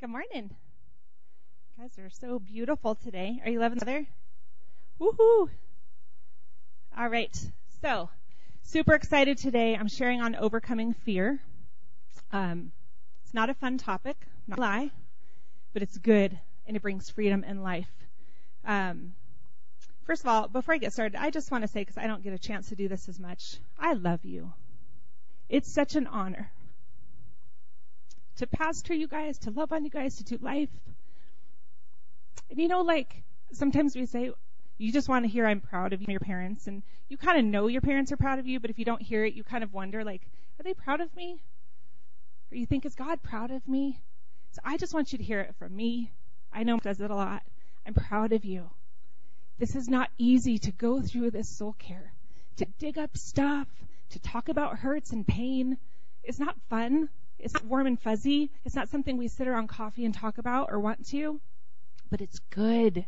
Good morning. You guys are so beautiful today. Are you loving the weather? Woohoo! All right. So, super excited today. I'm sharing on overcoming fear. Um, it's not a fun topic, not a lie, but it's good and it brings freedom in life. Um, first of all, before I get started, I just want to say, because I don't get a chance to do this as much, I love you. It's such an honor to pastor you guys, to love on you guys, to do life. And you know, like, sometimes we say, you just want to hear I'm proud of you, your parents, and you kind of know your parents are proud of you, but if you don't hear it, you kind of wonder, like, are they proud of me? Or you think, is God proud of me? So I just want you to hear it from me. I know does it a lot. I'm proud of you. This is not easy to go through this soul care, to dig up stuff, to talk about hurts and pain. It's not fun. It's not warm and fuzzy. It's not something we sit around coffee and talk about or want to, but it's good.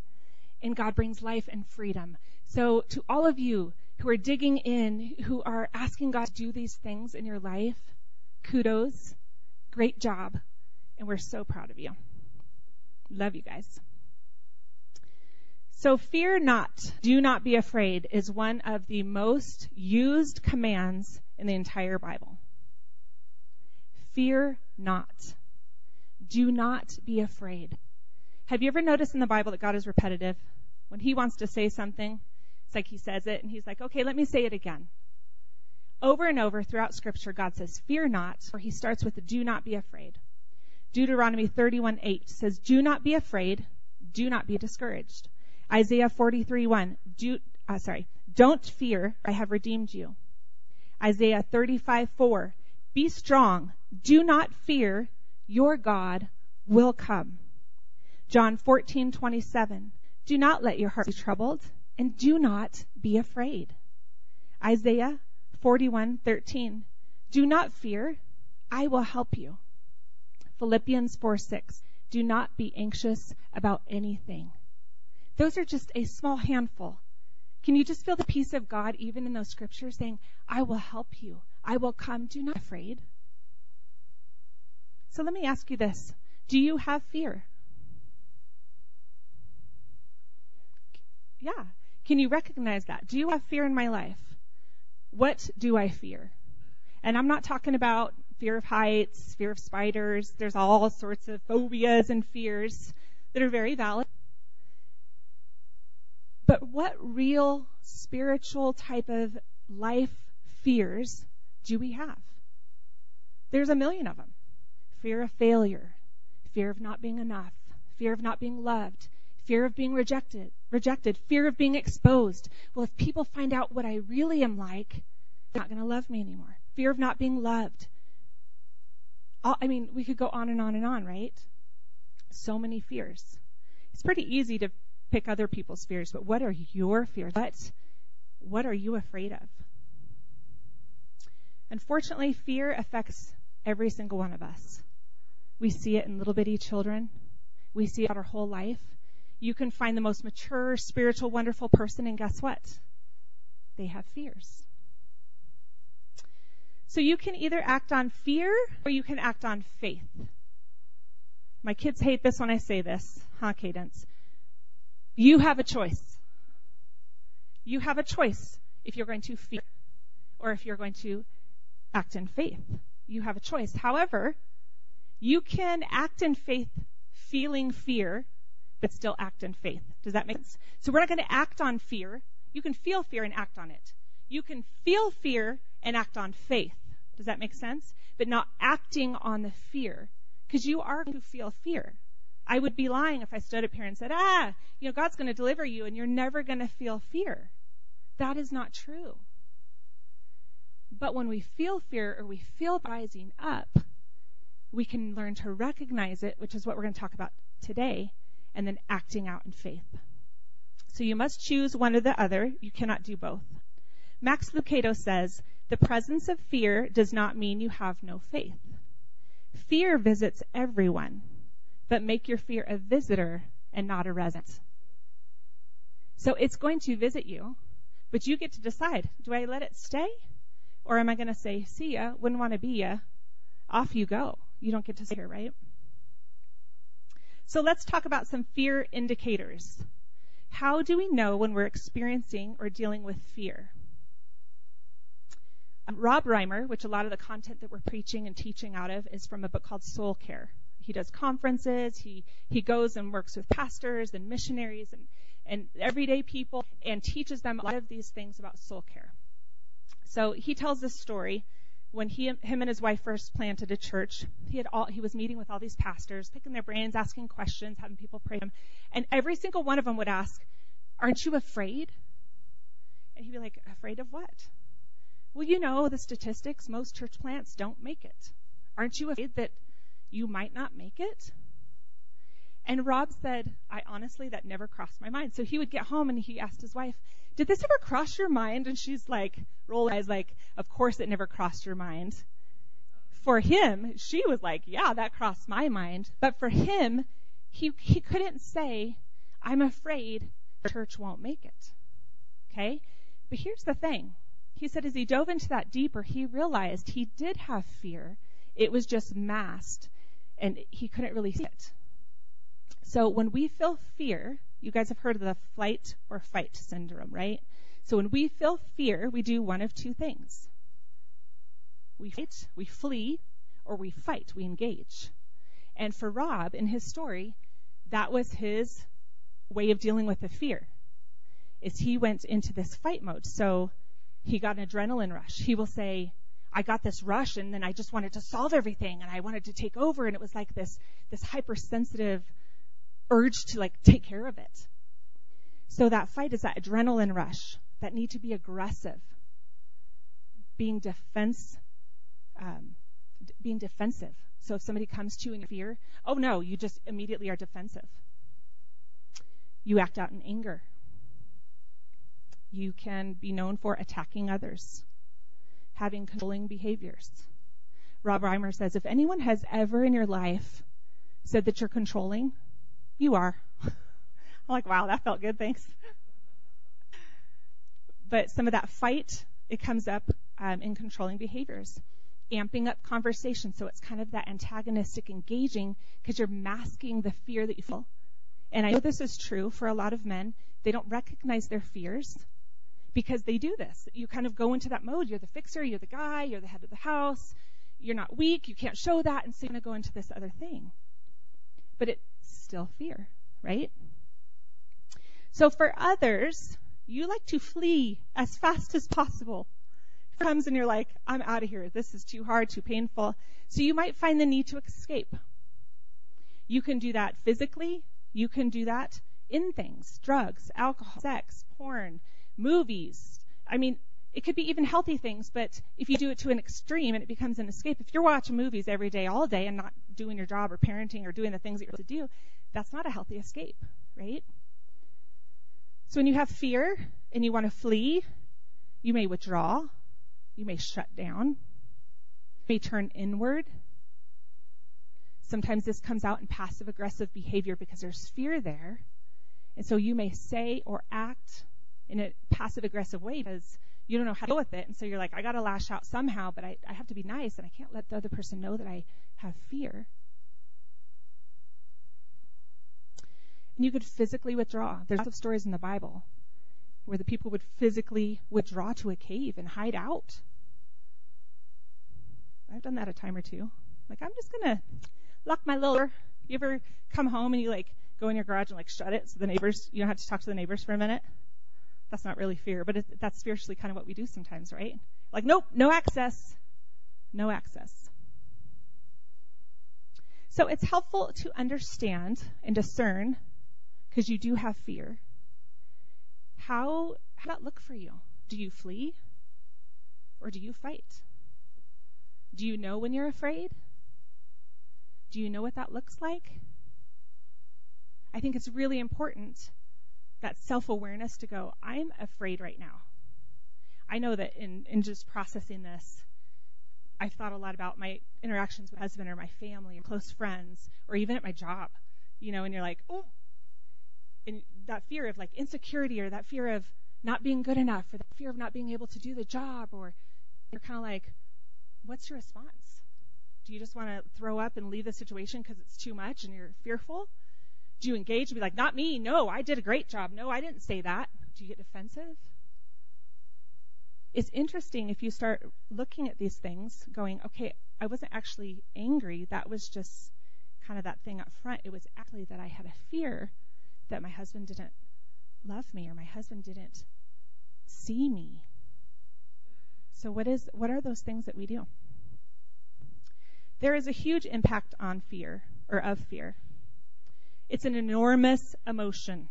And God brings life and freedom. So to all of you who are digging in, who are asking God to do these things in your life, kudos. Great job. And we're so proud of you. Love you guys. So fear not, do not be afraid is one of the most used commands in the entire Bible. Fear not. Do not be afraid. Have you ever noticed in the Bible that God is repetitive? When he wants to say something, it's like he says it and he's like, okay, let me say it again. Over and over throughout scripture, God says, fear not, or he starts with do not be afraid. Deuteronomy 31:8 says, do not be afraid, do not be discouraged. Isaiah 43:1, do, uh, sorry, don't fear, I have redeemed you. Isaiah 35:4, be strong, do not fear, your God will come. John 14:27 Do not let your heart be troubled and do not be afraid. Isaiah 41:13 Do not fear, I will help you. Philippians 4:6 Do not be anxious about anything. Those are just a small handful. Can you just feel the peace of God even in those scriptures saying, I will help you. I will come. Do not be afraid. So let me ask you this. Do you have fear? Yeah. Can you recognize that? Do you have fear in my life? What do I fear? And I'm not talking about fear of heights, fear of spiders. There's all sorts of phobias and fears that are very valid. But what real spiritual type of life fears do we have? There's a million of them fear of failure, fear of not being enough, fear of not being loved, fear of being rejected, rejected, fear of being exposed. Well, if people find out what I really am like, they're not going to love me anymore. Fear of not being loved. I mean, we could go on and on and on, right? So many fears. It's pretty easy to pick other people's fears, but what are your fears? What, what are you afraid of? Unfortunately, fear affects every single one of us. We see it in little bitty children. We see it our whole life. You can find the most mature, spiritual, wonderful person, and guess what? They have fears. So you can either act on fear or you can act on faith. My kids hate this when I say this, huh, Cadence? You have a choice. You have a choice if you're going to fear or if you're going to act in faith. You have a choice. However, you can act in faith feeling fear, but still act in faith. Does that make sense? So we're not going to act on fear. You can feel fear and act on it. You can feel fear and act on faith. Does that make sense? But not acting on the fear. Because you are going to feel fear. I would be lying if I stood up here and said, ah, you know, God's going to deliver you and you're never going to feel fear. That is not true. But when we feel fear or we feel rising up, we can learn to recognize it, which is what we're going to talk about today, and then acting out in faith. So you must choose one or the other. You cannot do both. Max Lucado says, the presence of fear does not mean you have no faith. Fear visits everyone, but make your fear a visitor and not a resident. So it's going to visit you, but you get to decide, do I let it stay? Or am I going to say, see ya, wouldn't want to be ya, off you go. You don't get to stay here, right? So let's talk about some fear indicators. How do we know when we're experiencing or dealing with fear? Um, Rob Reimer, which a lot of the content that we're preaching and teaching out of is from a book called Soul Care. He does conferences, he, he goes and works with pastors and missionaries and, and everyday people and teaches them a lot of these things about soul care. So he tells this story when he, him and his wife first planted a church, he had all, he was meeting with all these pastors, picking their brains, asking questions, having people pray him. And every single one of them would ask, aren't you afraid? And he'd be like, afraid of what? Well, you know the statistics. Most church plants don't make it. Aren't you afraid that you might not make it? And Rob said, I honestly, that never crossed my mind. So he would get home and he asked his wife, did this ever cross your mind? And she's like, roll eyes like, of course it never crossed your mind. For him, she was like, yeah, that crossed my mind. But for him, he, he couldn't say, I'm afraid the church won't make it. Okay? But here's the thing. He said as he dove into that deeper, he realized he did have fear. It was just masked and he couldn't really see it. So when we feel fear, you guys have heard of the flight or fight syndrome, right? So when we feel fear, we do one of two things. We fight, we flee, or we fight, we engage. And for Rob, in his story, that was his way of dealing with the fear. Is he went into this fight mode. So he got an adrenaline rush. He will say, I got this rush and then I just wanted to solve everything and I wanted to take over and it was like this this hypersensitive urge to like take care of it. So that fight is that adrenaline rush, that need to be aggressive, being defense, um, being defensive. So if somebody comes to you in fear, oh no, you just immediately are defensive. You act out in anger. You can be known for attacking others, having controlling behaviors. Rob Reimer says if anyone has ever in your life said that you're controlling, you are. I'm like, wow, that felt good, thanks. But some of that fight, it comes up um, in controlling behaviors, amping up conversation. So it's kind of that antagonistic engaging because you're masking the fear that you feel. And I know this is true for a lot of men. They don't recognize their fears because they do this. You kind of go into that mode. You're the fixer, you're the guy, you're the head of the house. You're not weak, you can't show that, and so you're going to go into this other thing. But it still fear, right? So for others, you like to flee as fast as possible. It comes and you're like, I'm out of here. This is too hard, too painful. So you might find the need to escape. You can do that physically. You can do that in things, drugs, alcohol, sex, porn, movies. I mean, it could be even healthy things, but if you do it to an extreme and it becomes an escape, if you're watching movies every day, all day, and not doing your job or parenting or doing the things that you're supposed to do, that's not a healthy escape, right? So when you have fear and you want to flee, you may withdraw, you may shut down, you may turn inward. Sometimes this comes out in passive aggressive behavior because there's fear there. And so you may say or act in a passive aggressive way because you don't know how to deal with it. And so you're like, I got to lash out somehow, but I, I have to be nice and I can't let the other person know that I have fear. You could physically withdraw. There's lots of stories in the Bible where the people would physically withdraw to a cave and hide out. I've done that a time or two. Like, I'm just going to lock my little door. You ever come home and you like go in your garage and like shut it so the neighbors, you don't have to talk to the neighbors for a minute? That's not really fear, but it, that's spiritually kind of what we do sometimes, right? Like, nope, no access. No access. So it's helpful to understand and discern because you do have fear. How, how that look for you? Do you flee or do you fight? Do you know when you're afraid? Do you know what that looks like? I think it's really important that self awareness to go, I'm afraid right now. I know that in, in just processing this, I've thought a lot about my interactions with my husband or my family or close friends or even at my job. You know, and you're like, oh, that fear of like insecurity or that fear of not being good enough or that fear of not being able to do the job or you're kind of like what's your response do you just want to throw up and leave the situation because it's too much and you're fearful Do you engage and be like, not me, no, I did a great job, no, I didn't say that? Do you get defensive? It's interesting if you start looking at these things, going, okay, I wasn't actually angry, that was just kind of that thing up front. It was actually that I had a fear that my husband didn't love me or my husband didn't see me. So what is what are those things that we do? There is a huge impact on fear or of fear. It's an enormous emotion.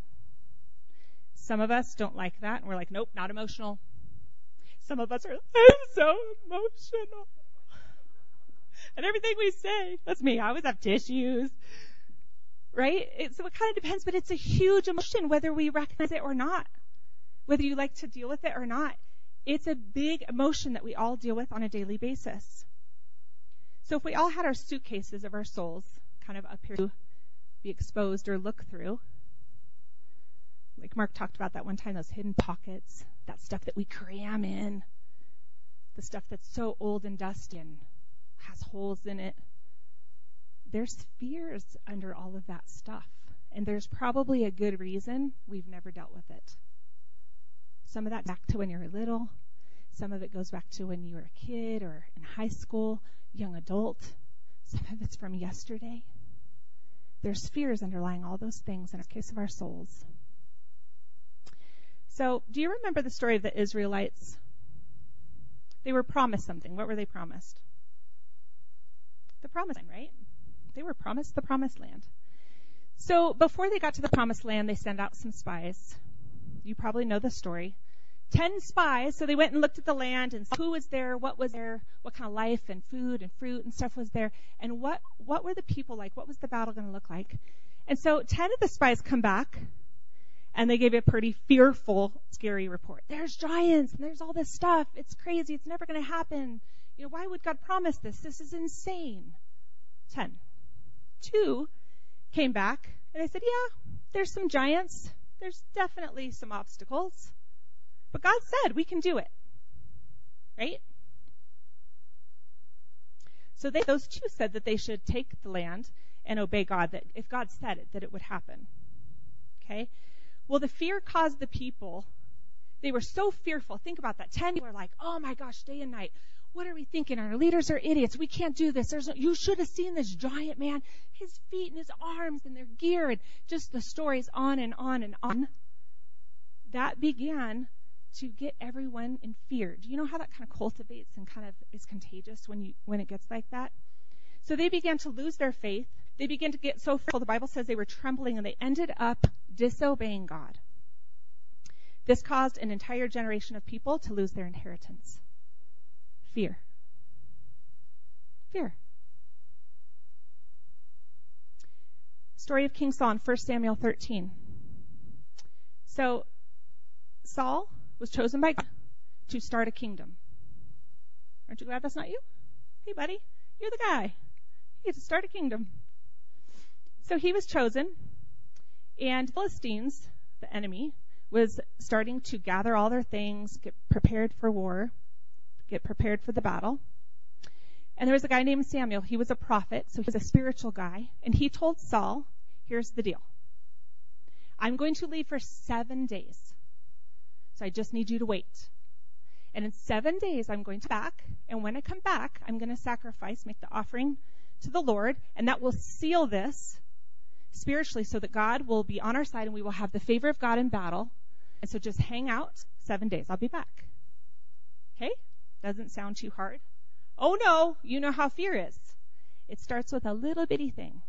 Some of us don't like that and we're like, nope, not emotional. Some of us are, I'm so emotional. And everything we say, that's me. I always have tissues. Right? So it kind of depends, but it's a huge emotion whether we recognize it or not. Whether you like to deal with it or not. It's a big emotion that we all deal with on a daily basis. So if we all had our suitcases of our souls kind of up here to be exposed or look through, like Mark talked about that one time, those hidden pockets, that stuff that we cram in, the stuff that's so old and dusty and has holes in it. There's fears under all of that stuff. And there's probably a good reason we've never dealt with it. Some of that back to when you were little. Some of it goes back to when you were a kid or in high school young adult. Some of it's from yesterday. There's fears underlying all those things in the case of our souls. So, do you remember the story of the Israelites? They were promised something. What were they promised? The promised land, right? They were promised the promised land. So, before they got to the promised land, they sent out some spies. You probably know the story ten spies. So they went and looked at the land and who was there, what was there, what kind of life and food and fruit and stuff was there, and what what were the people like? What was the battle going to look like? And so ten of the spies come back, and they gave a pretty fearful, scary report. There's giants and there's all this stuff. It's crazy. It's never going to happen. You know, why would God promise this? This is insane. Ten. Two came back and they said, yeah, there's some giants. There's definitely some obstacles. But God said we can do it. Right? So they, those two said that they should take the land and obey God, that if God said it, that it would happen. Okay? Well, the fear caused the people, they were so fearful. Think about that. Ten were like, oh my gosh, day and night. What are we thinking? Our leaders are idiots. We can't do this. There's no, you should have seen this giant man, his feet and his arms and their gear and just the stories on and on and on. That began to get everyone in fear. Do you know how that kind of cultivates and kind of is contagious when you when it gets like that? So they began to lose their faith. They began to get so fearful. The Bible says they were trembling and they ended up disobeying God. This caused an entire generation of people to lose their inheritance. Fear. Fear. Story of King Saul in 1 Samuel 13. So Saul was chosen by God to start a kingdom. Aren't you glad that's not you? Hey, buddy, you're the guy. You get to start a kingdom. So he was chosen, and Philistines, the enemy, was starting to gather all their things, get prepared for war, get prepared for the battle. And there was a guy named Samuel. He was a prophet, so he was a spiritual guy. And he told Saul, here's the deal. I'm going to leave for seven days. So I just need you to wait. And in seven days, I'm going to back. And when I come back, I'm going to sacrifice, make the offering to the Lord. And that will seal this spiritually so that God will be on our side and we will have the favor of God in battle. And so just hang out seven days. I'll be back. Okay? Doesn't sound too hard. Oh no, you know how fear is. It starts with a little bitty thing.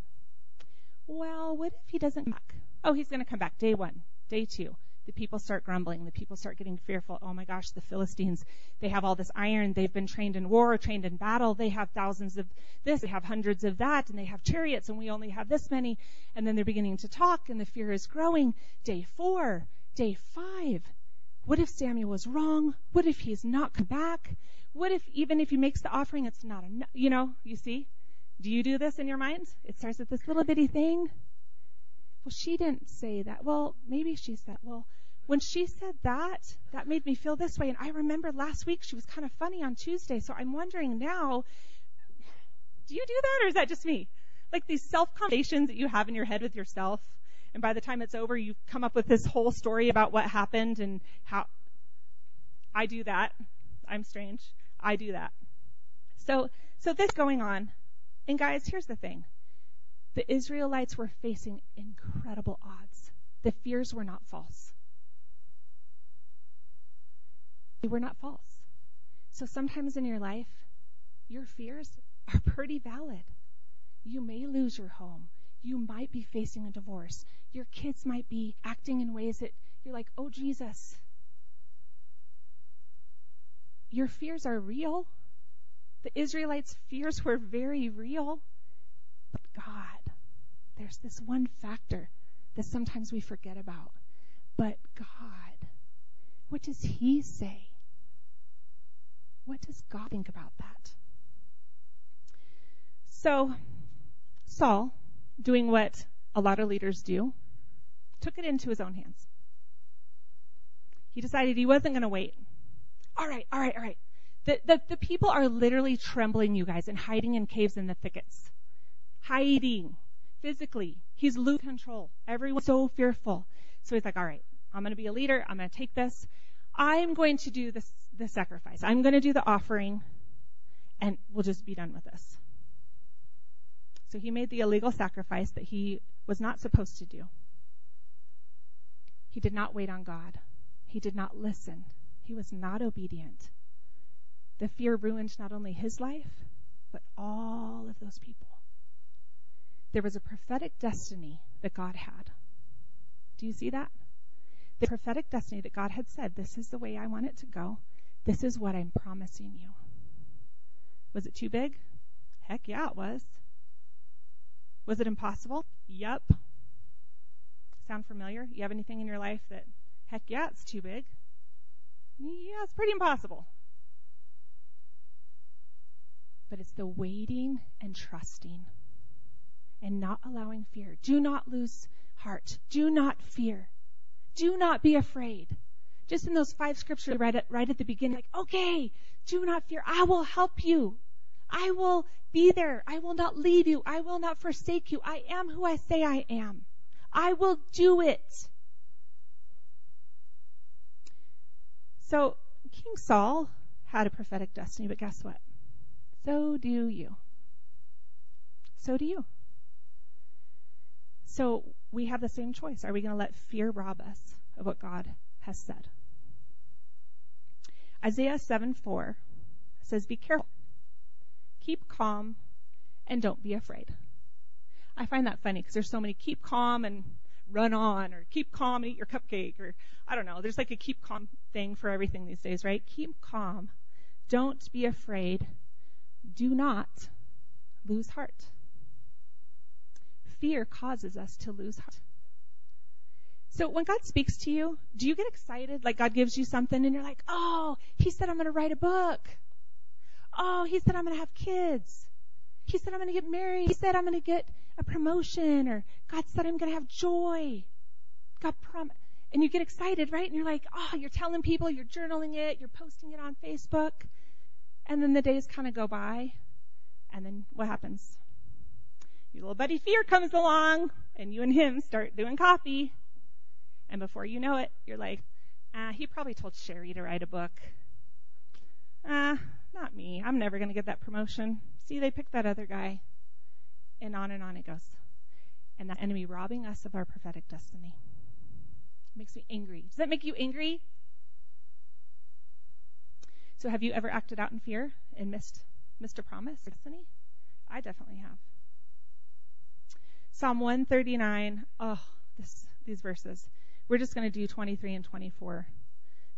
Well, what if he doesn't come back? Oh, he's going to come back day one, day two, the people start grumbling. The people start getting fearful. Oh my gosh, the Philistines, they have all this iron. They've been trained in war, trained in battle. They have thousands of this. They have hundreds of that. And they have chariots and we only have this many. And then they're beginning to talk and the fear is growing. Day four, day five. What if Samuel was wrong? What if he's not come back? What if even if he makes the offering, it's not enough? You know, you see? Do you do this in your mind? It starts with this little bitty thing well, she didn't say that. Well, maybe she said, well, when she said that, that made me feel this way. And I remember last week she was kind of funny on Tuesday. So I'm wondering now, do you do that or is that just me? Like these self conversations that you have in your head with yourself. And by the time it's over, you come up with this whole story about what happened and how I do that. I'm strange. I do that. So, so this going on. And guys, here's the thing. The Israelites were facing incredible odds. The fears were not false. They were not false. So sometimes in your life, your fears are pretty valid. You may lose your home. You might be facing a divorce. Your kids might be acting in ways that you're like, oh, Jesus. Your fears are real. The Israelites' fears were very real. But God, there's this one factor that sometimes we forget about. But God, what does He say? What does God think about that? So, Saul, doing what a lot of leaders do, took it into his own hands. He decided he wasn't going to wait. All right, all right, all right. The, the, the people are literally trembling, you guys, and hiding in caves in the thickets. Hiding. Physically. He's losing control. Everyone's so fearful. So he's like, all right, I'm going to be a leader. I'm going to take this. I'm going to do this, the sacrifice. I'm going to do the offering, and we'll just be done with this. So he made the illegal sacrifice that he was not supposed to do. He did not wait on God. He did not listen. He was not obedient. The fear ruined not only his life, but all of those people. There was a prophetic destiny that God had. Do you see that? The prophetic destiny that God had said, this is the way I want it to go. This is what I'm promising you. Was it too big? Heck yeah, it was. Was it impossible? Yep. Sound familiar? You have anything in your life that, heck yeah, it's too big? Yeah, it's pretty impossible. But it's the waiting and trusting and not allowing fear. Do not lose heart. Do not fear. Do not be afraid. Just in those five scriptures right at, right at the beginning, like, okay, do not fear. I will help you. I will be there. I will not leave you. I will not forsake you. I am who I say I am. I will do it. So, King Saul had a prophetic destiny, but guess what? So do you. So do you. So we have the same choice. Are we going to let fear rob us of what God has said? Isaiah 7 4 says, Be careful keep calm, and don't be afraid. I find that funny because there's so many keep calm and run on, or keep calm and eat your cupcake, or I don't know. There's like a keep calm thing for everything these days, right? Keep calm. Don't be afraid. Do not lose heart. Fear causes us to lose heart. So when God speaks to you, do you get excited? Like God gives you something and you're like, oh, he said I'm going to write a book. Oh, he said I'm going to have kids. He said I'm going to get married. He said I'm going to get a promotion or God said I'm going to have joy. God promised. And you get excited, right? And you're like, oh, you're telling people, you're journaling it, you're posting it on Facebook. And then the days kind of go by. And then what happens? Your little buddy fear comes along and you and him start doing coffee. And before you know it, you're like, ah, he probably told Sherry to write a book. Ah, not me. I'm never going to get that promotion. See, they picked that other guy. And on and on it goes. And that enemy robbing us of our prophetic destiny. It makes me angry. Does that make you angry? So have you ever acted out in fear and missed missed a promise destiny? I definitely have. Psalm 139. Oh, this these verses. We're just going to do 23 and 24.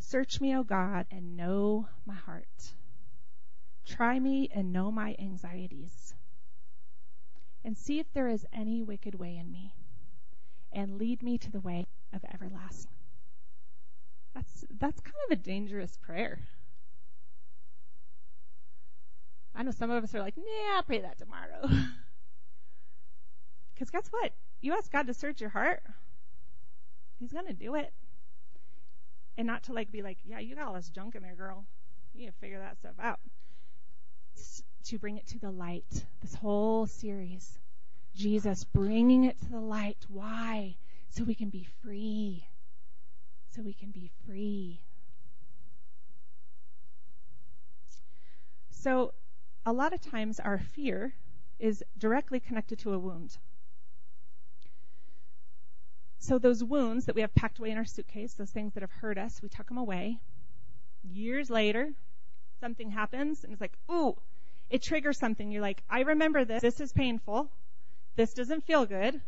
Search me, O God, and know my heart. Try me and know my anxieties. And see if there is any wicked way in me. And lead me to the way of everlasting. That's, that's kind of a dangerous prayer. I know some of us are like, nah, I'll pray that tomorrow. Because guess what? You ask God to search your heart, He's going to do it. And not to like be like, yeah, you got all this junk in there, girl. You need to figure that stuff out to bring it to the light. This whole series. Jesus bringing it to the light. Why? so we can be free. So we can be free. So, a lot of times our fear is directly connected to a wound. So, those wounds that we have packed away in our suitcase, those things that have hurt us, we tuck them away. Years later, something happens, and it's like, ooh, it triggers something. You're like, I remember this. This is painful. This doesn't feel good.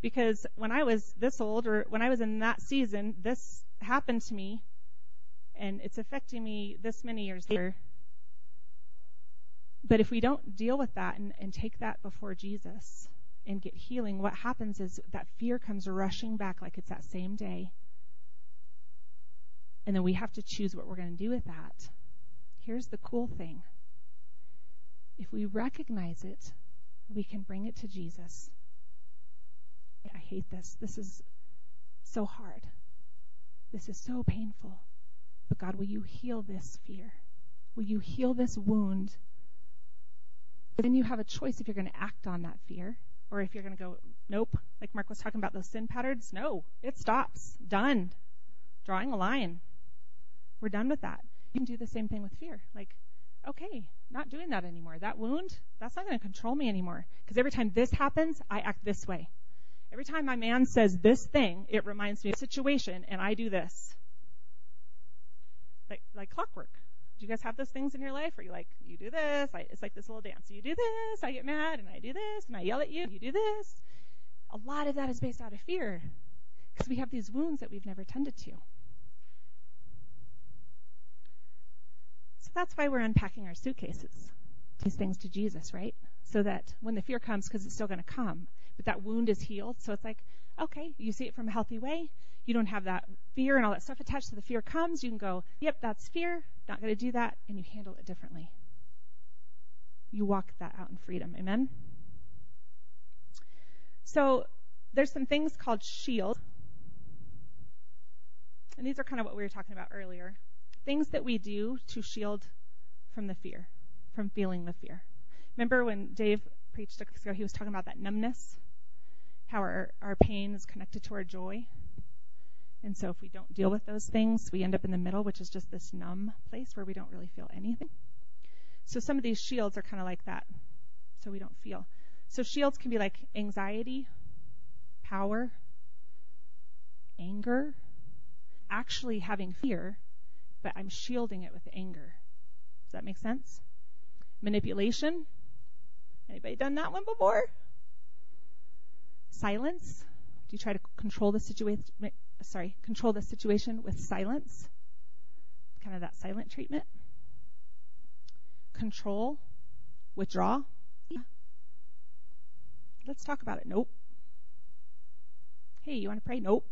Because when I was this old, or when I was in that season, this happened to me, and it's affecting me this many years later. But if we don't deal with that and, and take that before Jesus and get healing, what happens is that fear comes rushing back like it's that same day. And then we have to choose what we're going to do with that. Here's the cool thing if we recognize it, we can bring it to Jesus. I hate this. This is so hard. This is so painful. But God, will you heal this fear? Will you heal this wound? But then you have a choice if you're going to act on that fear or if you're going to go, nope, like Mark was talking about those sin patterns. No, it stops. Done. Drawing a line. We're done with that. You can do the same thing with fear. Like, okay, not doing that anymore. That wound, that's not going to control me anymore. Because every time this happens, I act this way. Every time my man says this thing, it reminds me of a situation, and I do this. Like, like clockwork. Do you guys have those things in your life where you like, you do this, I, it's like this little dance. You do this, I get mad, and I do this, and I yell at you, you do this. A lot of that is based out of fear because we have these wounds that we've never tended to. So that's why we're unpacking our suitcases, these things to Jesus, right? So that when the fear comes, because it's still going to come, but that wound is healed. So it's like, okay, you see it from a healthy way. You don't have that fear and all that stuff attached. So the fear comes, you can go, yep, that's fear. Not going to do that, and you handle it differently. You walk that out in freedom. Amen? So there's some things called shield. And these are kind of what we were talking about earlier. Things that we do to shield from the fear, from feeling the fear. Remember when Dave preached a weeks ago, he was talking about that numbness? How our, our pain is connected to our joy. And so if we don't deal with those things, we end up in the middle, which is just this numb place where we don't really feel anything. So some of these shields are kind of like that. So we don't feel. So shields can be like anxiety, power, anger, actually having fear, but I'm shielding it with anger. Does that make sense? Manipulation. Anybody done that one before? Silence. Do you try to control the situation? Sorry, control the situation with silence. Kind of that silent treatment. Control. Withdraw. Let's talk about it. Nope. Hey, you want to pray? Nope.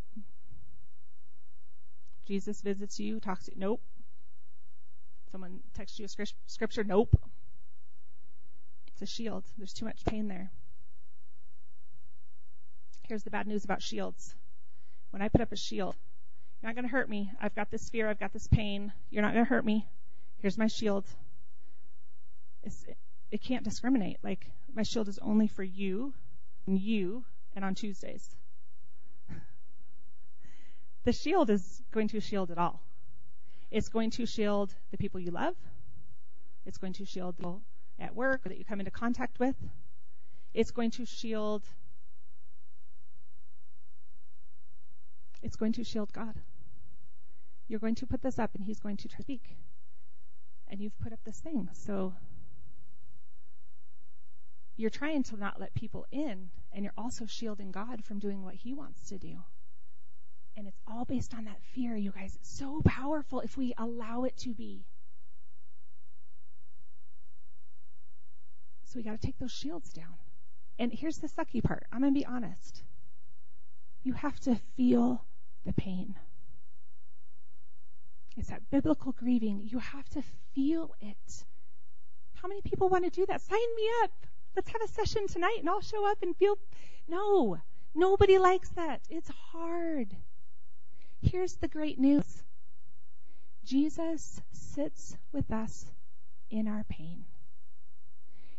Jesus visits you, talks to you. Nope. Someone texts you a scripture. Nope. It's a shield. There's too much pain there. Here's the bad news about shields. When I put up a shield, you're not going to hurt me. I've got this fear. I've got this pain. You're not going to hurt me. Here's my shield. It's, it, it can't discriminate. Like, my shield is only for you and you and on Tuesdays. The shield is going to shield it all. It's going to shield the people you love. It's going to shield people at work that you come into contact with. It's going to shield it's going to shield God. You're going to put this up and he's going to speak. And you've put up this thing. So you're trying to not let people in and you're also shielding God from doing what he wants to do. And it's all based on that fear, you guys. It's so powerful if we allow it to be. So we got to take those shields down. And here's the sucky part. I'm going to be honest. You have to feel the pain. It's that biblical grieving. You have to feel it. How many people want to do that? Sign me up. Let's have a session tonight and I'll show up and feel. No, nobody likes that. It's hard. Here's the great news Jesus sits with us in our pain.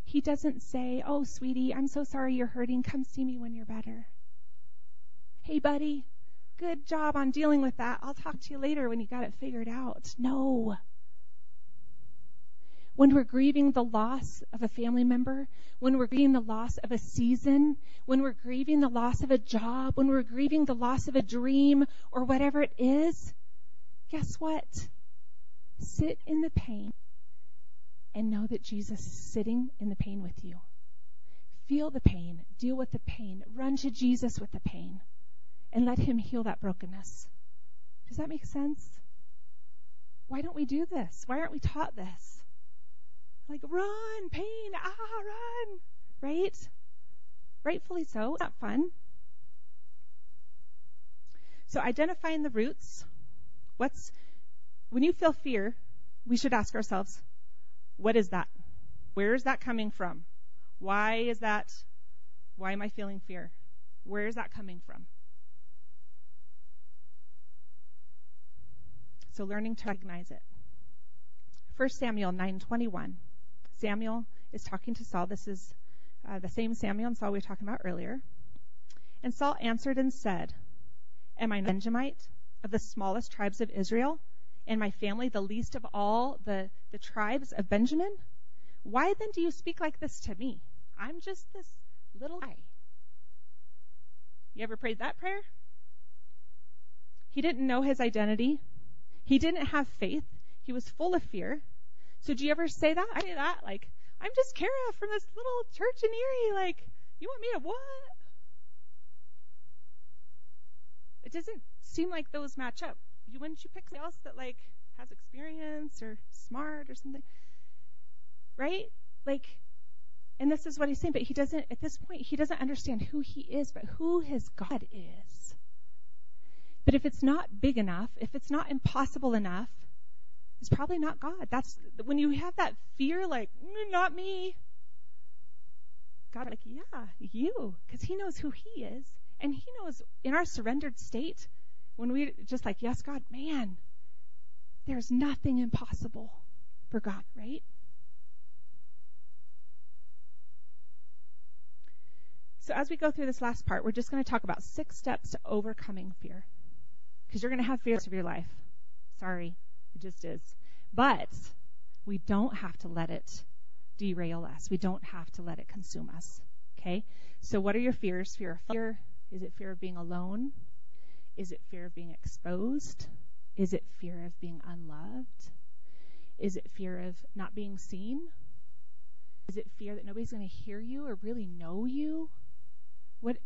He doesn't say, Oh, sweetie, I'm so sorry you're hurting. Come see me when you're better. hey buddy, good job on dealing with that. I'll talk to you later when you got it figured out. No. When we're grieving the loss of a family member, when we're grieving the loss of a season, when we're grieving the loss of a job, when we're grieving the loss of a dream or whatever it is, guess what? Sit in the pain and know that Jesus is sitting in the pain with you. Feel the pain, deal with the pain, run to Jesus with the pain, and let Him heal that brokenness. Does that make sense? Why don't we do this? Why aren't we taught this? Like, run, pain, ah, run, right? Rightfully so. Not fun. So, identifying the roots. What's, when you feel fear, we should ask ourselves, what is that? Where is that coming from? Why is that? Why am I feeling fear? Where is that coming from? So learning to recognize it. 1 Samuel 9:21. Samuel is talking to Saul. This is uh, the same Samuel and Saul we were talking about earlier. And Saul answered and said, Am I Benjamite of the smallest tribes of Israel, and my family the least of all the, the tribes of Benjamin? Why then do you speak like this to me? I'm just this little guy. You ever prayed that prayer? He didn't know his identity. He didn't have faith. He was full of fear. So do you ever say that? I say that. Like, I'm just Kara from this little church in Erie. Like, you want me to what? It doesn't seem like those match up. You wouldn't you pick somebody else that like has experience or smart or something? Right? Like and this is what he's saying, but he doesn't at this point he doesn't understand who he is, but who his God is. But if it's not big enough, if it's not impossible enough, it's probably not God. That's when you have that fear, like, mm, not me. God, like, yeah, you, because He knows who He is, and He knows in our surrendered state, when we just like, yes, God, man, there's nothing impossible for God, right? So as we go through this last part, we're just going to talk about six steps to overcoming fear, because you're going to have fears of your life. Sorry. It just is. But we don't have to let it derail us. We don't have to let it consume us. Okay? So what are your fears? Fear of fear? Is it fear of being alone? Is it fear of being exposed? Is it fear of being unloved? Is it fear of not being seen? Is it fear that nobody's going to hear you or really know you? What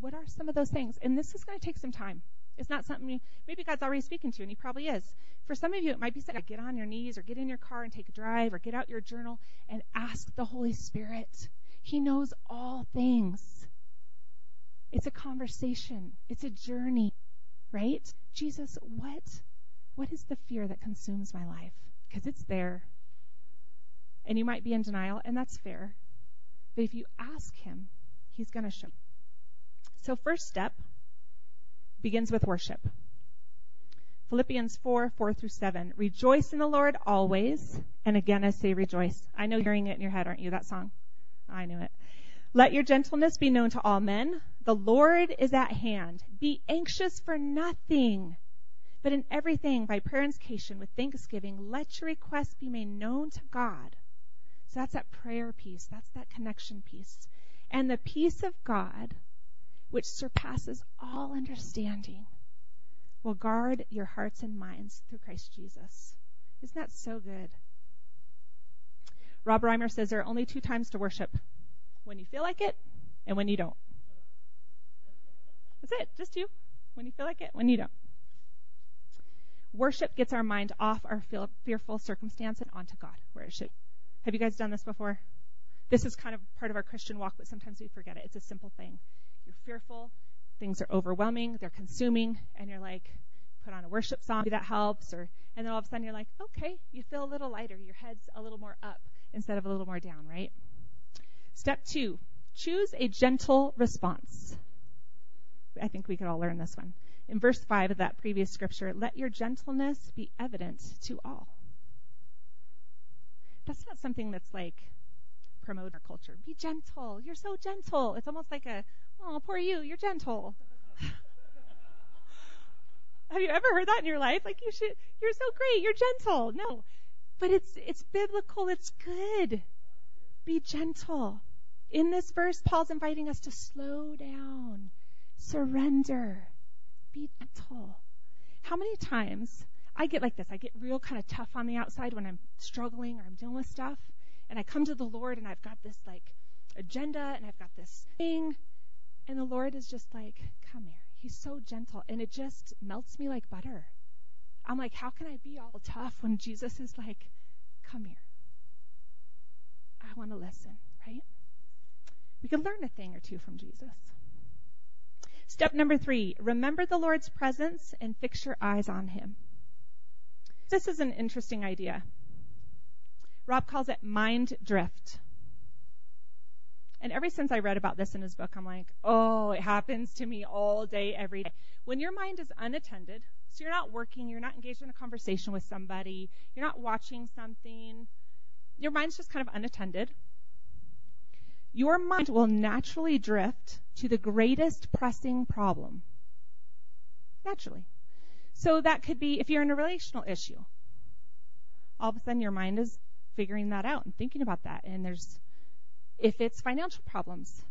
what are some of those things? And this is going to take some time. It's not something you, maybe God's already speaking to you, and He probably is. For some of you, it might be something get on your knees or get in your car and take a drive or get out your journal and ask the Holy Spirit. He knows all things. It's a conversation. It's a journey, right? Jesus, what, what is the fear that consumes my life? Because it's there. And you might be in denial, and that's fair. But if you ask Him, He's going to show. You. So, first step begins with worship. Philippians 4, 4 through 7. Rejoice in the Lord always. And again, I say rejoice. I know you're hearing it in your head, aren't you, that song? I knew it. Let your gentleness be known to all men. The Lord is at hand. Be anxious for nothing, but in everything, by prayer and supplication, with thanksgiving, let your requests be made known to God. So that's that prayer piece. That's that connection piece. And the peace of God, which surpasses all understanding, will guard your hearts and minds through Christ Jesus. Isn't that so good? Rob Reimer says there are only two times to worship when you feel like it and when you don't. That's it, just you. When you feel like it, when you don't. Worship gets our mind off our fearful circumstance and onto God, where it should. Have you guys done this before? This is kind of part of our Christian walk, but sometimes we forget it. It's a simple thing. You're fearful, things are overwhelming, they're consuming, and you're like, put on a worship song, that helps, or and then all of a sudden you're like, okay, you feel a little lighter, your head's a little more up instead of a little more down, right? Step two, choose a gentle response. I think we could all learn this one. In verse 5 of that previous scripture, let your gentleness be evident to all. That's not something that's like promote our culture. Be gentle. You're so gentle. It's almost like a, oh, poor you, you're gentle. Have you ever heard that in your life? Like you should, you're so great, you're gentle. No. But it's, it's biblical, it's good. Be gentle. In this verse, Paul's inviting us to slow down, surrender, be gentle. How many times I get like this? I get real kind of tough on the outside when I'm struggling or I'm dealing with stuff. And I come to the Lord and I've got this like agenda and I've got this thing. And the Lord is just like, come here. He's so gentle. And it just melts me like butter. I'm like, how can I be all tough when Jesus is like, come here? I want to listen, right? We can learn a thing or two from Jesus. Step number three remember the Lord's presence and fix your eyes on him. This is an interesting idea. Rob calls it mind drift. And ever since I read about this in his book, I'm like, oh, it happens to me all day, every day. When your mind is unattended, so you're not working, you're not engaged in a conversation with somebody, you're not watching something, your mind's just kind of unattended. Your mind will naturally drift to the greatest pressing problem. Naturally. So that could be if you're in a relational issue. All of a sudden your mind is figuring that out and thinking about that. And there's, if it's financial problems,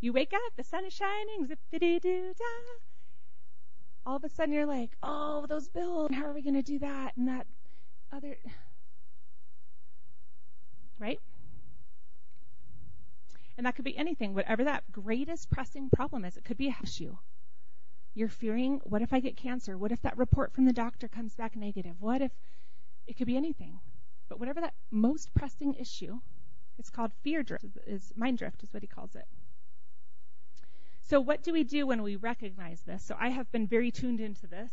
you wake up, the sun is shining, zippity doo da. All of a sudden you're like, oh, those bills, how are we going to do that and that other, right? And that could be anything, whatever that greatest pressing problem is. It could be a issue. You're fearing, what if I get cancer? What if that report from the doctor comes back negative? What if it could be anything? But whatever that most pressing issue, it's called fear drift, is mind drift is what he calls it. So what do we do when we recognize this? So I have been very tuned into this.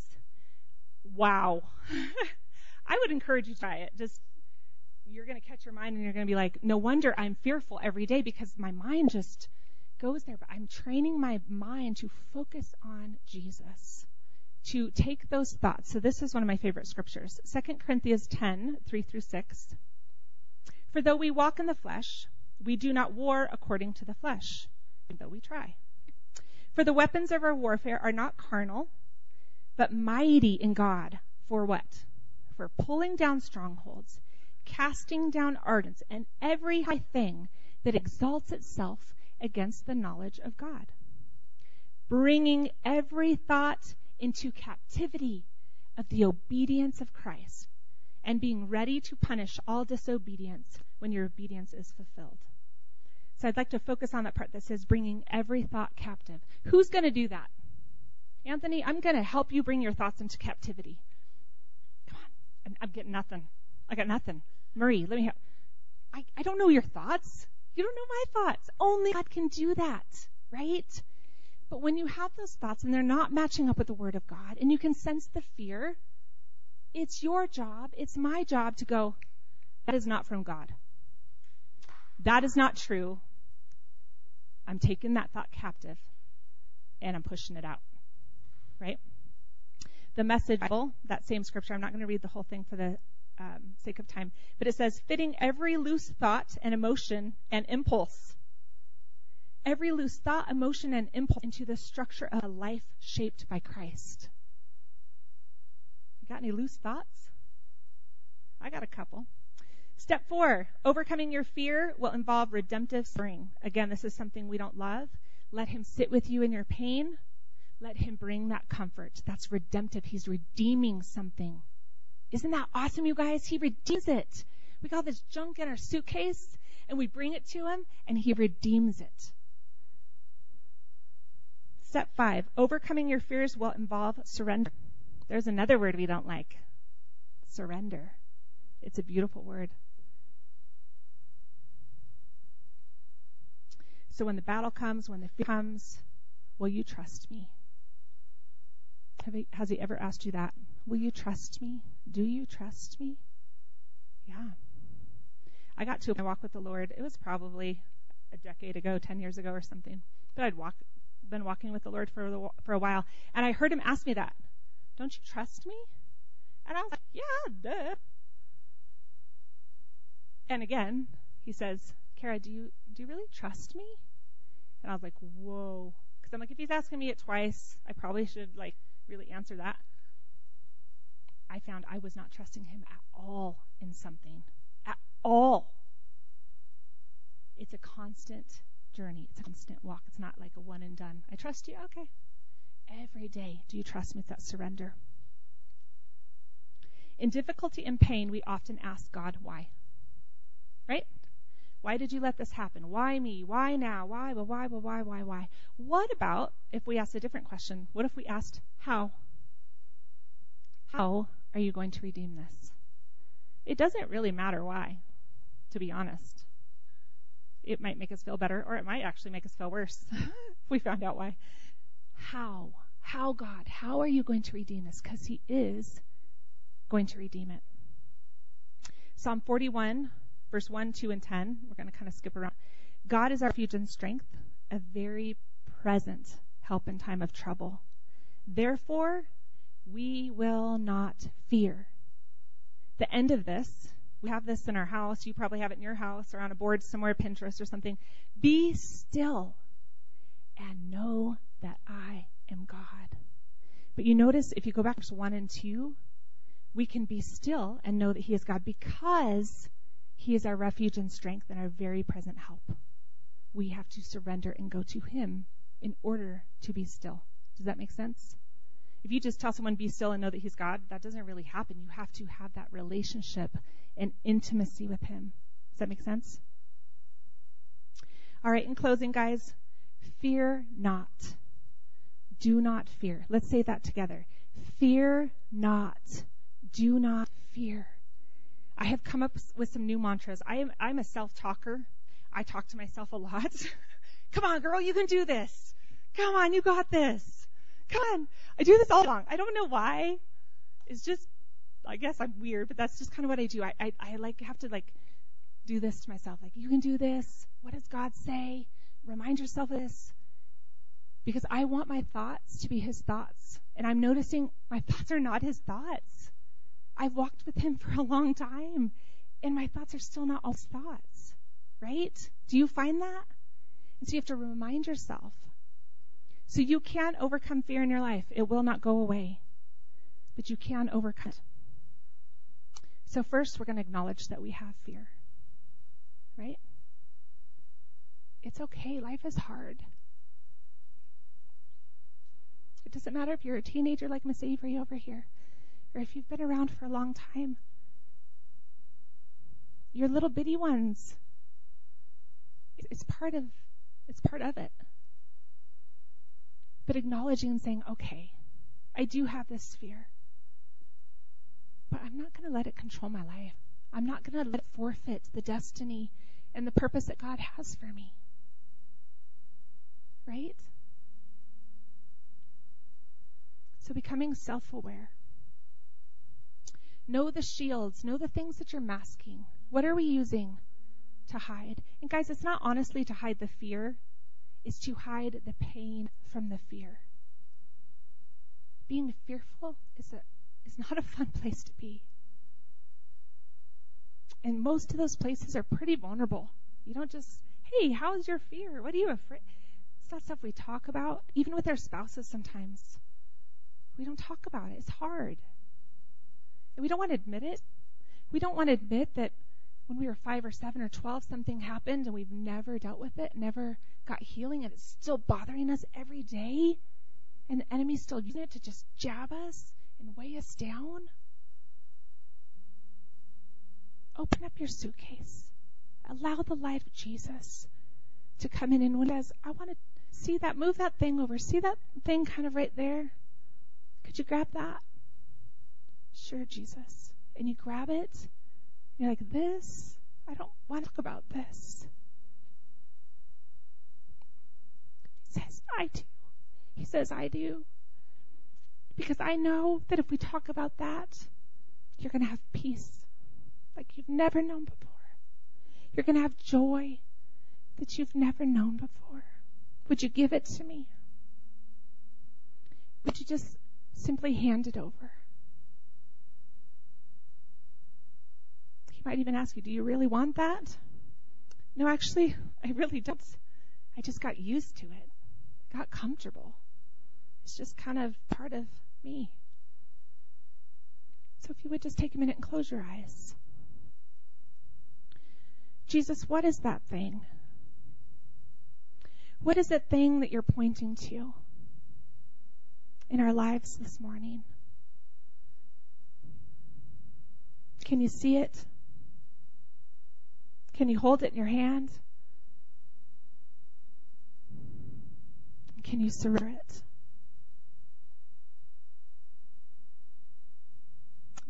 Wow. I would encourage you to try it. Just you're going to catch your mind and you're going to be like, no wonder I'm fearful every day because my mind just goes there. But I'm training my mind to focus on Jesus to take those thoughts. So this is one of my favorite scriptures. 2 Corinthians 10, 3 through 6. For though we walk in the flesh, we do not war according to the flesh, though we try. For the weapons of our warfare are not carnal, but mighty in God. For what? For pulling down strongholds, casting down ardents, and every high thing that exalts itself against the knowledge of God. Bringing every thought into captivity of the obedience of Christ and being ready to punish all disobedience when your obedience is fulfilled. So I'd like to focus on that part that says bringing every thought captive. Who's going to do that? Anthony, I'm going to help you bring your thoughts into captivity. Come on. I'm, getting nothing. I got nothing. Marie, let me help. I, I don't know your thoughts. You don't know my thoughts. Only God can do that, right? But when you have those thoughts and they're not matching up with the Word of God and you can sense the fear, it's your job, it's my job to go, that is not from God. That is not true. I'm taking that thought captive and I'm pushing it out. Right? The message Bible, that same scripture, I'm not going to read the whole thing for the um, sake of time, but it says, fitting every loose thought and emotion and impulse every loose thought, emotion, and impulse into the structure of a life shaped by Christ. Got any loose thoughts? I got a couple. Step four, overcoming your fear will involve redemptive suffering. Again, this is something we don't love. Let him sit with you in your pain. Let him bring that comfort. That's redemptive. He's redeeming something. Isn't that awesome, you guys? He redeems it. We got this junk in our suitcase and we bring it to him and he redeems it. Step five, overcoming your fears will involve surrender. There's another word we don't like. Surrender. It's a beautiful word. So when the battle comes, when the fear comes, will you trust me? He, has he ever asked you that? Will you trust me? Do you trust me? Yeah. I got to my walk with the Lord. It was probably a decade ago, 10 years ago or something. But I'd walk been walking with the Lord for the, for a while, and I heard him ask me that. Don't you trust me? And I was like, yeah, duh. And again, he says, Kara, do you do you really trust me? And I was like, whoa, because I'm like, if he's asking me it twice, I probably should like really answer that. I found I was not trusting him at all in something. At all. It's a constant journey. It's a constant walk. It's not like a one and done. I trust you. Okay. Every day, do you trust me with that surrender? In difficulty and pain, we often ask God why. Right? Why did you let this happen? Why me? Why now? Why, well, why, why, why, why, why? What about if we asked a different question? What if we asked how? How are you going to redeem this? It doesn't really matter why, to be honest. It might make us feel better, or it might actually make us feel worse if we found out why. How? How, God? How are you going to redeem this? Because He is going to redeem it. Psalm 41, verse 1, 2, and 10. We're going to kind of skip around. God is our refuge and strength, a very present help in time of trouble. Therefore, we will not fear. The end of this, we have this in our house. You probably have it in your house or on a board somewhere, Pinterest or something. Be still and know that I am God. But you notice if you go back to 1 and 2, we can be still and know that He is God because He is our refuge and strength and our very present help. We have to surrender and go to Him in order to be still. Does that make sense? If you just tell someone be still and know that He's God, that doesn't really happen. You have to have that relationship and intimacy with Him. Does that make sense? All right, in closing, guys, fear not. Do not fear. Let's say that together. Fear not do not fear. I have come up with some new mantras. I am, I'm a self-talker. I talk to myself a lot. Come on, girl, you can do this. Come on, you got this. Come on. I do this all along. I don't know why. It's just, I guess I'm weird, but that's just kind of what I do. I, I, I like have to like do this to myself. Like, you can do this. What does God say? Remind yourself of this. Because I want my thoughts to be his thoughts. And I'm noticing my thoughts are not his thoughts. I've walked with him for a long time, and my thoughts are still not all his thoughts, right? Do you find that? And so you have to remind yourself. So you can overcome fear in your life. It will not go away, but you can overcome it. So first, we're going to acknowledge that we have fear, right? It's okay. Life is hard. Doesn't matter if you're a teenager like Miss Avery over here or if you've been around for a long time, your little bitty ones, it's part of it's part of it. But acknowledging and saying, okay, I do have this fear, but I'm not going to let it control my life. I'm not going to let it forfeit the destiny and the purpose that God has for me. Right? So becoming self aware. Know the shields. Know the things that you're masking. What are we using to hide? And guys, it's not honestly to hide the fear, it's to hide the pain from the fear. Being fearful is a is not a fun place to be. And most of those places are pretty vulnerable. You don't just, hey, how's your fear? What are you afraid? It's not stuff we talk about, even with our spouses sometimes. We don't talk about it. It's hard. And we don't want to admit it. We don't want to admit that when we were five or seven or 12, something happened and we've never dealt with it, never got healing, and it's still bothering us every day. And the enemy's still using it to just jab us and weigh us down. Open up your suitcase. Allow the light of Jesus to come in. And when it says, I want to see that, move that thing over. See that thing kind of right there? Could you grab that? Sure, Jesus. And you grab it. You're like, this? I don't want to talk about this. He says, I do. He says, I do. Because I know that if we talk about that, you're going to have peace like you've never known before. You're going to have joy that you've never known before. Would you give it to me? Would you just simply hand it over? He might even ask you, do you really want that? No, actually, I really don't. I just got used to it. I got comfortable. It's just kind of part of me. So if you would just take a minute and close your eyes. Jesus, what is that thing? What is that thing that you're pointing to in our lives this morning? Can you see it? Can you hold it in your hand? Can you surrender it?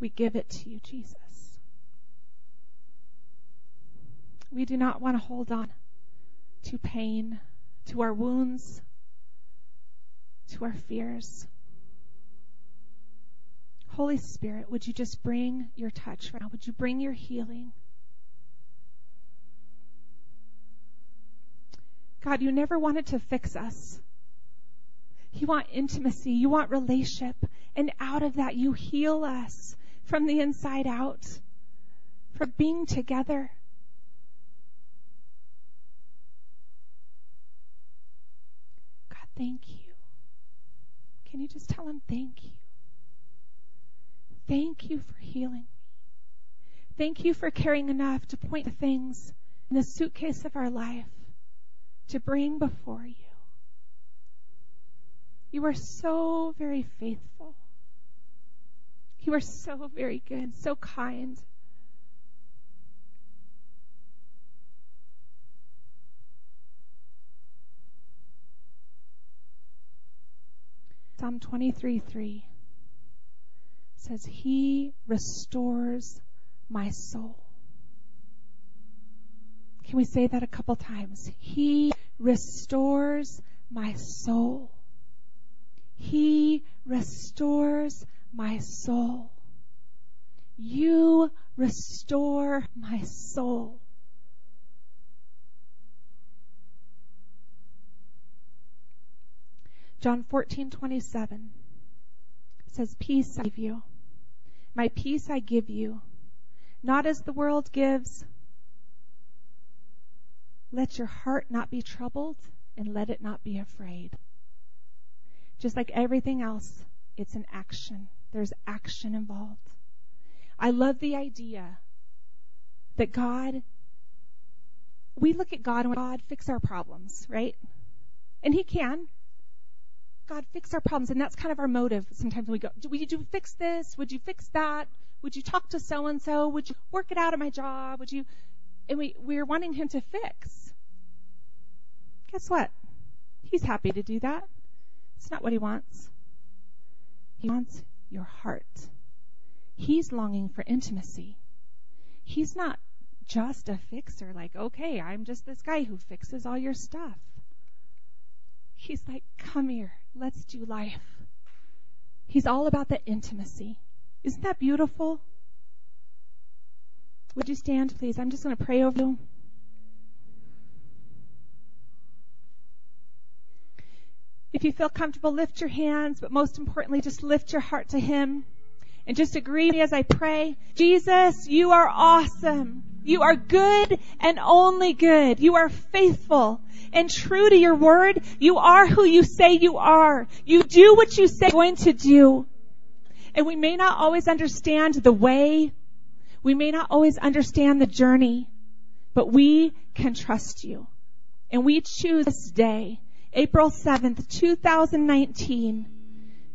We give it to you, Jesus. We do not want to hold on to pain, to our wounds, to our fears. Holy Spirit, would you just bring your touch now? Would you bring your healing? God, you never wanted to fix us. You want intimacy. You want relationship. And out of that, you heal us from the inside out for being together. God, thank you. Can you just tell him thank you? Thank you for healing me. Thank you for caring enough to point to things in the suitcase of our life to bring before you. You are so very faithful. You are so very good, so kind. Psalm 23 3 says, He restores my soul. Can we say that a couple times? He restores my soul. He restores my soul. You restore my soul. John 14:27 says peace I give you my peace I give you. Not as the world gives. Let your heart not be troubled and let it not be afraid. Just like everything else it's an action. There's action involved. I love the idea that God we look at God and God fix our problems right? And he can God, fix our problems. And that's kind of our motive sometimes we go, would you fix this? Would you fix that? Would you talk to so and so? Would you work it out at my job? Would you? And we, we're wanting him to fix. Guess what? He's happy to do that. It's not what he wants. He wants your heart. He's longing for intimacy. He's not just a fixer, like, okay, I'm just this guy who fixes all your stuff. He's like, come here. Let's do life. He's all about the intimacy. Isn't that beautiful? Would you stand, please? I'm just going to pray over you. If you feel comfortable, lift your hands, but most importantly, just lift your heart to Him. And just agree as I pray. Jesus, you are awesome. You are good and only good. You are faithful and true to your word. You are who you say you are. You do what you say you're going to do. And we may not always understand the way. We may not always understand the journey, but we can trust you. And we choose this day, April 7th, 2019,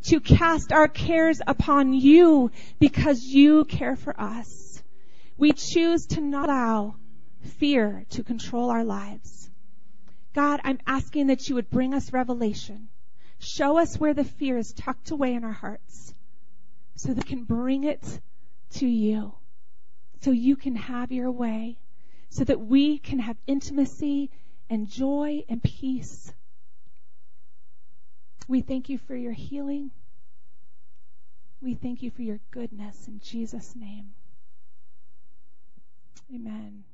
to cast our cares upon you because you care for us. We choose to not allow fear to control our lives. God, I'm asking that you would bring us revelation. Show us where the fear is tucked away in our hearts so that we can bring it to you. So you can have your way. So that we can have intimacy and joy and peace. We thank you for your healing. We thank you for your goodness in Jesus' name. Amen.